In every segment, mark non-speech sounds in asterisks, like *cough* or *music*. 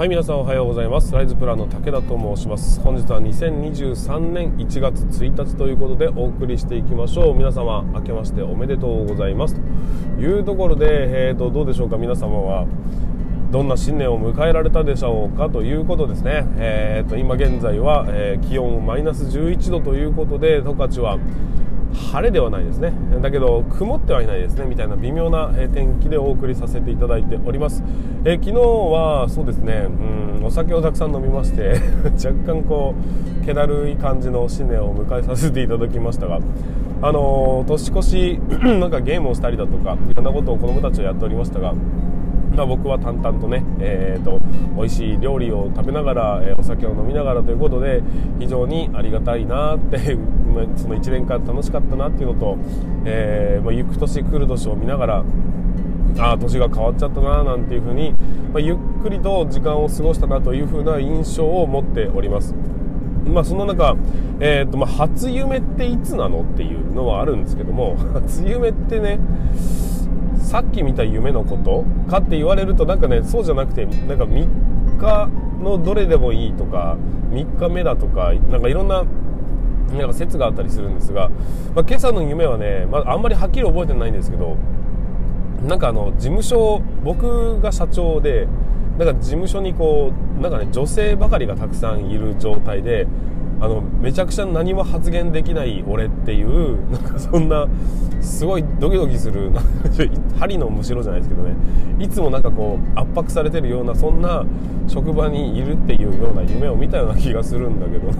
はい皆さんおはようございます。ライズプランの武田と申します。本日は2023年1月1日ということでお送りしていきましょう。皆様明けましておめでとうございます。というところで、えーと、どうでしょうか？皆様はどんな新年を迎えられたでしょうか？ということですね、えーと、今現在は、えー、気温マイナス11度ということで十勝は晴れではないですね。だけど曇ってはいないですね。みたいな微妙な天気でお送りさせていただいております、え、昨日はそうですね。うんお酒をたくさん飲みまして *laughs* 若干こう気だるい感じの新年を迎えさせていただきましたがあのー、年越し *clears throat* なんかゲームをしたりだとかいろんなことを子供たちはやっておりましたがま、僕は淡々とね、えーと、美味しい料理を食べながら、えー、お酒を飲みながらということで非常にありがたいなってその1年間楽しかったなっていうのと、えーまあ、行く年来る年を見ながらああ年が変わっちゃったななんていうふうに、まあ、ゆっくりと時間を過ごしたなというふうな印象を持っております。まあ、そんな中、えーとまあ、初夢っていつなのっていうのはあるんですけども *laughs* 初夢ってねさっき見た夢のことかって言われるとなんかねそうじゃなくてなんか3日のどれでもいいとか3日目だとかなんかいろんななんか説があったりするんですが、まあ、今朝の夢はね、まあ、あんまりはっきり覚えてないんですけどなんかあの事務所僕が社長でなんか事務所にこうなんかね女性ばかりがたくさんいる状態であのめちゃくちゃ何も発言できない俺っていう *laughs* なんかそんなすごいドキドキする *laughs* 針のむしろじゃないですけどね。いつもなんかこう圧迫されてるようなそんな職場にいるっていうような夢を見たような気がするんだけど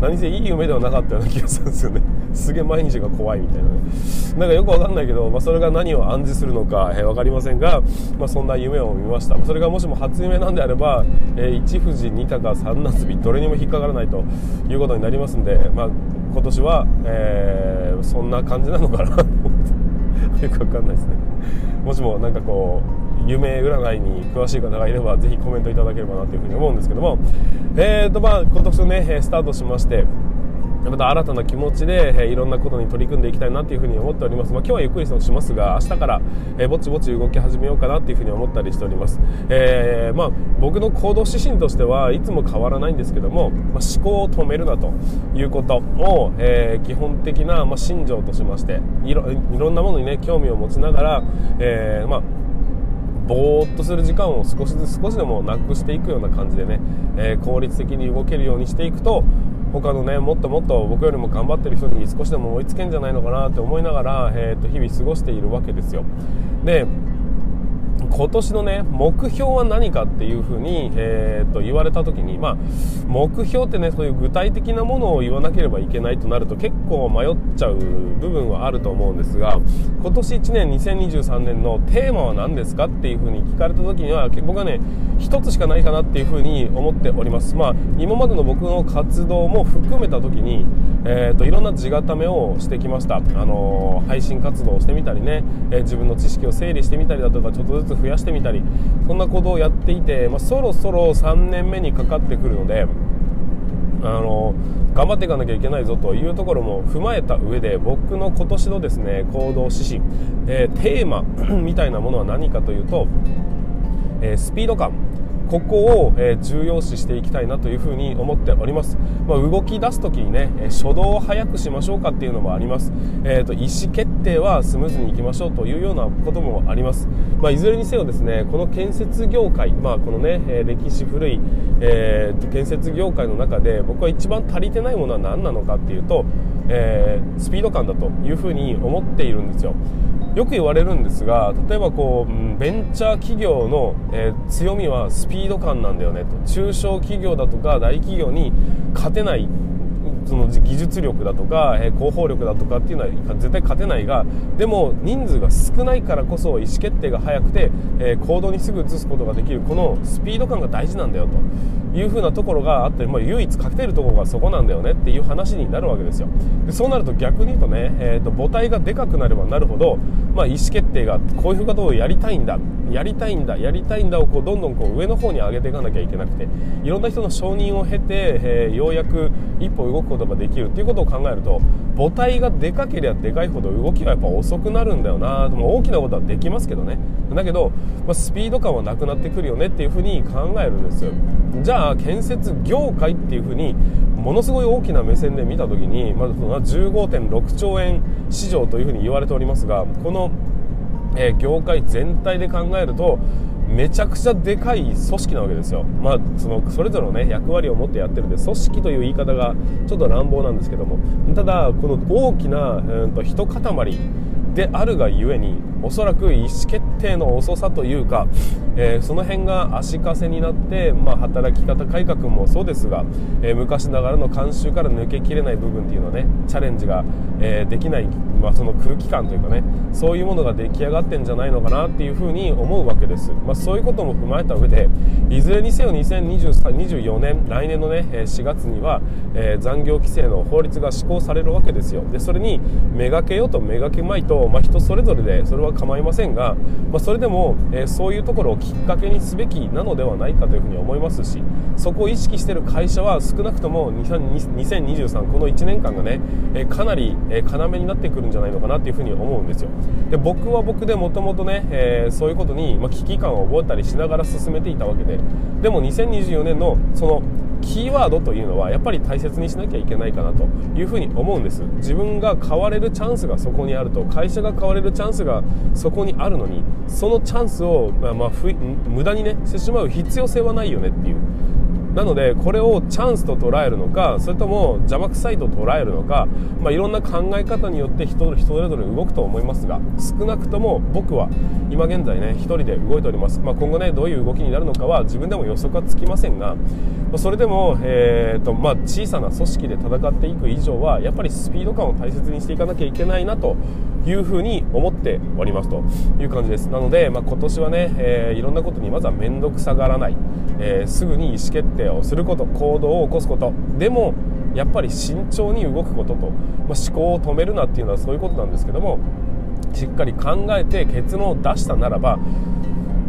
何せいい夢ではなかったような気がするんですよね。すげえ毎日が怖いみたいなね。なんかよくわかんないけど、まあ、それが何を暗示するのか、えー、分かりませんが、まあ、そんな夢を見ました。それがもしも初夢なんであれば、えー、1富士2鷹3夏日どれにも引っかからないということになりますんで、まあ、今年は、えー、そんな感じなのかな。と思ってよくわかんないですね。もしもなんかこう夢占いに詳しい方がいればぜひコメントいただければなというふうに思うんですけども。えーとまあ今年ねスタートしましてまた新たな気持ちで、え、いろんなことに取り組んでいきたいなというふうに思っております、まあ、今日はゆっくりしますが明日から、え、ぼちぼち動き始めようかなというふうに思ったりしております、えー、まあ、僕の行動指針としてはいつも変わらないんですけども、まあ、思考を止めるなということを、え基本的な、ま、信条としましていろいろんなものにね興味を持ちながら、えまぼーっとする時間を少しずつ少しでもなくしていくような感じでね、えー、効率的に動けるようにしていくと他のねもっともっと僕よりも頑張ってる人に少しでも追いつけんじゃないのかなって思いながら、えー、と日々過ごしているわけですよ。で今年のね目標は何かっていうふうに、えー、と言われた時に、まあ、目標ってねそういう具体的なものを言わなければいけないとなると結構迷っちゃう部分はあると思うんですが今年1年2023年のテーマは何ですかっていうふうに聞かれた時には僕はね1つしかないかなっていうふうに思っております、まあ、今までの僕の活動も含めた時に、えーと、いろんな地固めをしてきました、あのー、配信活動をしてみたりね、えー、自分の知識を整理してみたりだとかちょっとずつ増やしてみたりそんなことをやっていて、まあ、そろそろ3年目にかかってくるのであの頑張っていかなきゃいけないぞというところも踏まえた上で僕の今年のですね行動指針、えー、テーマみたいなものは何かというと、えー、スピード感。ここを、え重要視していきたいなというふに思っております、まあ、動き出す時にね初動を早くしましょうかっていうのもあります、えーと、意思決定はスムーズにいきましょうというようなこともあります、まあ、いずれにせよですねこの建設業界、まあ、このね歴史古い、えー、建設業界の中で僕は一番足りてないものは何なのかっていうと、えー、スピード感だというふうに思っているんですよ。よく言われるんですが例えばこうベンチャー企業の、えー、強みはスピード感なんだよねと。中小企業だとか大企業に勝てないその技術力だとか、え広報力だとかっていうのは絶対勝てないがでも人数が少ないからこそ意思決定が早くて、え行動にすぐ移すことができるこのスピード感が大事なんだよというふうなところがあって、まあ、唯一勝てるところがそこなんだよねっていう話になるわけですよ。でそうなると逆に言うとね、えーと、母体がでかくなればなるほど、まあ、意思決定がこういうことをやりたいんだやりたいんだやりたいんだをこうどんどんこう上の方に上げていかなきゃいけなくていろんな人の承認を経て、えー、ようやく一歩動くことができるっていうことを考えると母体がでかければでかいほど動きがやっぱ遅くなるんだよなも大きなことはできますけどね。だけど、まあ、スピード感はなくなってくるよねっていうふうに考えるんですよ。じゃあ建設業界っていうふうにものすごい大きな目線で見た時に、まず15.6兆円市場というふうに言われておりますがこの、え、業界全体で考えるとめちゃくちゃでかい組織なわけですよ、まあ、そのそれぞれの、ね、役割を持ってやってるんで組織という言い方がちょっと乱暴なんですけども。ただこの大きな、うんと、一塊であるがゆえにおそらく意思決定の遅さというか、えー、その辺が足かせになって、まあ、働き方改革もそうですが、えー、昔ながらの慣習から抜けきれない部分っていうのはねチャレンジが、えー、できない、まあ、その空気感というかねそういうものが出来上がってんじゃないのかなっていうふうに思うわけです、まあ、そういうことも踏まえた上でいずれにせよ2024年来年のね4月には、え残業規制の法律が施行されるわけですよ。でそれにめがけようとめがけまいと、まあ、人それぞれでそれはは構いませんが、まあ、それでも、えー、そういうところをきっかけにすべきなのではないかというふうに思いますしそこを意識している会社は少なくとも2023この1年間がね、えー、かなり、えー、要になってくるんじゃないのかなというふうに思うんですよ。で僕は僕でもともとね、えそういうことに、まあ、危機感を覚えたりしながら進めていたわけででも2024年のそのキーワードというのはやっぱり大切にしなきゃいけないかなというふうに思うんです。自分が買われるチャンスがそこにあると会社が買われるチャンスがそこにあるのにそのチャンスを、まあ、まあ、無駄にねしてしまう必要性はないよねっていうなのでこれをチャンスと捉えるのかそれとも邪魔くさいと捉えるのか、まあ、いろんな考え方によって人人それぞれ動くと思いますが少なくとも僕は今現在ね1人で動いております、まあ、今後ねどういう動きになるのかは自分でも予測はつきませんが、それでも、えーとまあ、小さな組織で戦っていく以上はやっぱりスピード感を大切にしていかなきゃいけないなというふうに思っておりますという感じです。なので、まあ、今年はね、えー、いろんなことにまずは面倒くさがらない、えー、すぐに意思決定をすること行動を起こすこと。でもやっぱり慎重に動くことと、まあ、思考を止めるなっていうのはそういうことなんですけどもしっかり考えて結論を出したならば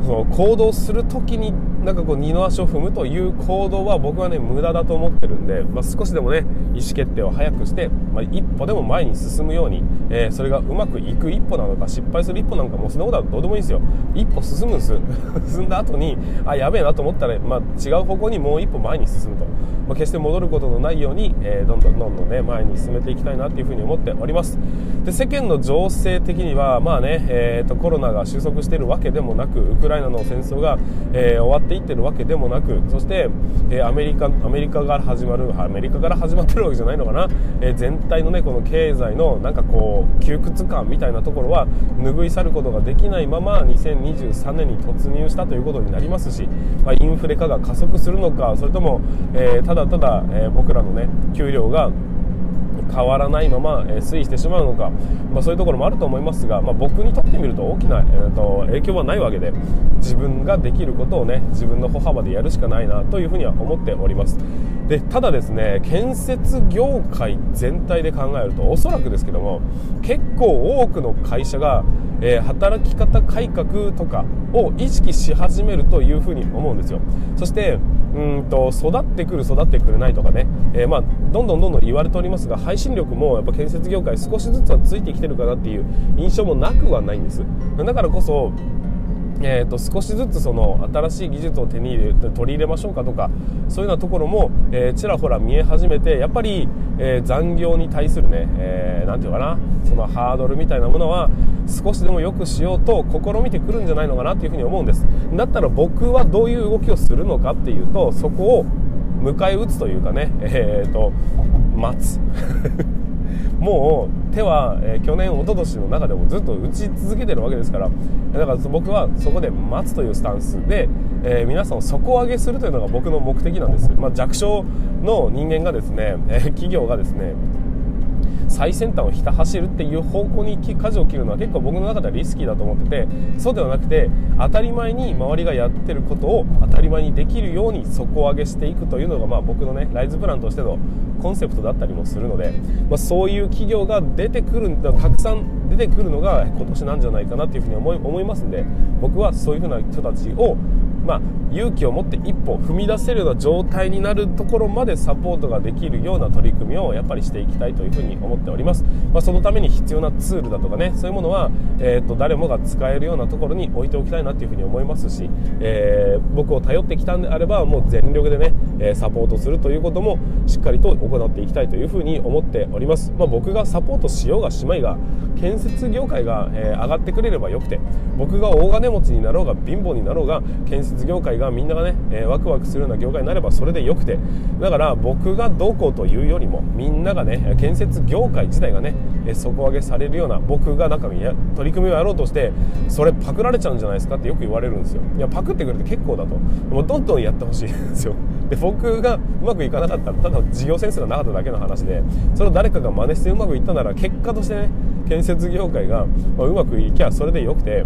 その行動する時になんかこう二の足を踏むという行動は僕はね無駄だと思ってるんで、まあ、少しでもね意思決定を早くして、まあ、一歩でも前に進むように、えー、それがうまくいく一歩なのか失敗する一歩なのかもうそんなことはどうでもいいんですよ。一歩進むんです。*laughs* 進んだ後にあやべえなと思ったら、まあ、違う方向にもう一歩前に進むと、まあ、決して戻ることのないように、えー、どんどんどんどんね前に進めていきたいなっていうふうに思っております。で世間の情勢的にはまあね、えーと、コロナが収束しているわけでもなくウクライナの戦争が、えー、終わっていってるわけでもなくそして、え、アメリカアメリカから始まるアメリカから始まってるわけじゃないのかな、え、全体のねこの経済のなんかこう窮屈感みたいなところは拭い去ることができないまま2023年に突入したということになりますし、まあ、インフレ化が加速するのかそれとも、えただただ、え僕らのね給料が変わらないまま、え推移してしまうのか、まあ、そういうところもあると思いますが、まあ、僕にとってみると大きな、えー、と影響はないわけで自分ができることをね自分の歩幅でやるしかないなというふうには思っております。でただですね建設業界全体で考えるとおそらくですけども結構多くの会社が、えー、働き方改革とかを意識し始めるというふうに思うんですよ。そしてうんと育ってくる育ってくれないとかね、えー、まあ、どんどんどんどん言われておりますが配信力もやっぱ建設業界少しずつはついてきてるかなっていう印象もなくはないんです。だからこそえーと、少しずつその新しい技術を手に入れ取り入れましょうかとかそういうようなところも、えー、ちらほら見え始めてやっぱり、えー、残業に対するね、えー、て言うかなそのハードルみたいなものは少しでも良くしようと試みてくるんじゃないのかなというふうに思うんです。だったら僕はどういう動きをするのかっていうとそこを迎え撃つというかねえっ、ー、と待つ。もう手は、えー、去年、一昨年の中でもずっと打ち続けてるわけですからだから僕はそこで待つというスタンスで、えー、皆さんを底上げするというのが僕の目的なんです、まあ、弱小の人間がですね、*laughs* え、企業がですね最先端をひた走るっていう方向に舵を切るのは結構僕の中ではリスキーだと思っててそうではなくて当たり前に周りがやってることを当たり前にできるように底上げしていくというのが、まあ、僕のねライズプランとしてのコンセプトだったりもするので、まあ、そういう企業が出てくるたくさん出てくるのが今年なんじゃないかなというふうに思い思いますんで僕はそういうふうな人たちをまあ、勇気を持って一歩踏み出せるような状態になるところまでサポートができるような取り組みをやっぱりしていきたいというふうに思っております、まあ、そのために必要なツールだとかねそういうものは、えーと、誰もが使えるようなところに置いておきたいなというふうに思いますし、えー、僕を頼ってきたんであればもう全力でね、えサポートするということもしっかりと行っていきたいというふうに思っております、まあ、僕がサポートしようがしまいが建建設業界が、えー、上がってくれればよくて僕が大金持ちになろうが貧乏になろうが建設業界がみんながね、えー、ワクワクするような業界になればそれでよくてだから僕がどうこうというよりもみんながね建設業界自体がね、えー、底上げされるような僕がなんか取り組みをやろうとしてそれパクられちゃうんじゃないですかってよく言われるんですよ。いやパクってくれて結構だと。もうどんどんやってほしいんですよ。で僕がうまくいかなかったらただ事業センスがなかっただけの話でそれを誰かが真似してうまくいったなら結果としてね建設業界が、うまくいきゃそれでよくて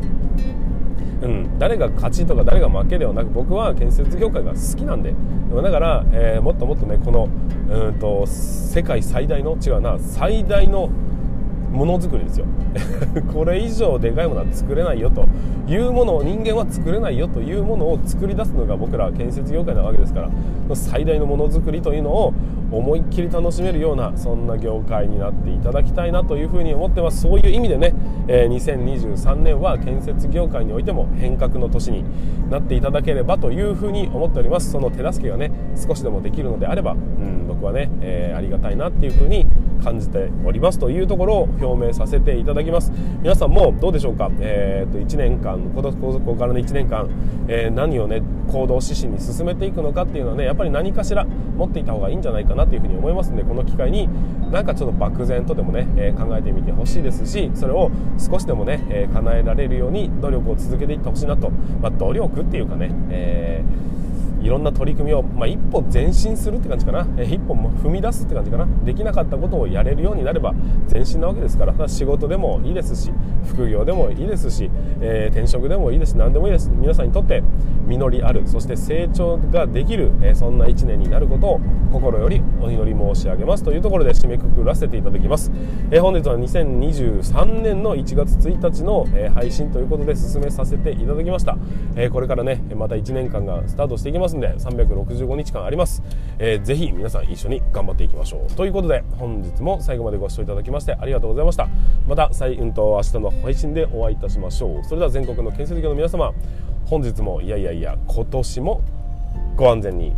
うん、誰が勝ちとか誰が負けではなく僕は建設業界が好きなんで。だから、えー、もっともっとねこのうんと世界最大の違うな最大のものづくりですよ。*laughs* これ以上でかいものは作れないよというものを人間は作れないよというものを作り出すのが僕ら建設業界なわけですから最大のものづくりというのを思いっきり楽しめるようなそんな業界になっていただきたいなというふうに思ってます。そういう意味でね、え、2023年は建設業界においても変革の年になっていただければというふうに思っております。その手助けがね少しでもできるのであれば、うん、僕はね、えー、ありがたいなっていうふうに感じておりますというところを表明させていただきます。皆さんもどうでしょうか、えー、と1年間ここからの1年間、えー、何をね行動指針に進めていくのかっていうのはねやっぱり何かしら持っていた方がいいんじゃないかなというふうに思いますのでこの機会になんかちょっと漠然とでもね、え、考えてみてほしいですしそれを少しでもね、えー、叶えられるように努力を続けていってほしいなと、まあ、努力っていうかね、えーいろんな取り組みを、まあ、一歩前進するって感じかな、え一歩踏み出すって感じかな。できなかったことをやれるようになれば前進なわけですから。仕事でもいいですし副業でもいいですし、えー、転職でもいいですし何でもいいです。皆さんにとって実りあるそして成長ができる、えー、そんな1年になることを心よりお祈り申し上げます。というところで締めくくらせていただきます、えー、本日は2023年の1月1日の、え配信ということで進めさせていただきました、えこれからねまた1年間がスタートしていきます。ますんで365日間あります、えー、ぜひ皆さん一緒に頑張っていきましょう。ということで本日も最後までご視聴いただきましてありがとうございました。また再運と明日の配信でお会いいたしましょう。それでは全国の建設業の皆様本日もいやいやいや今年もご安全に。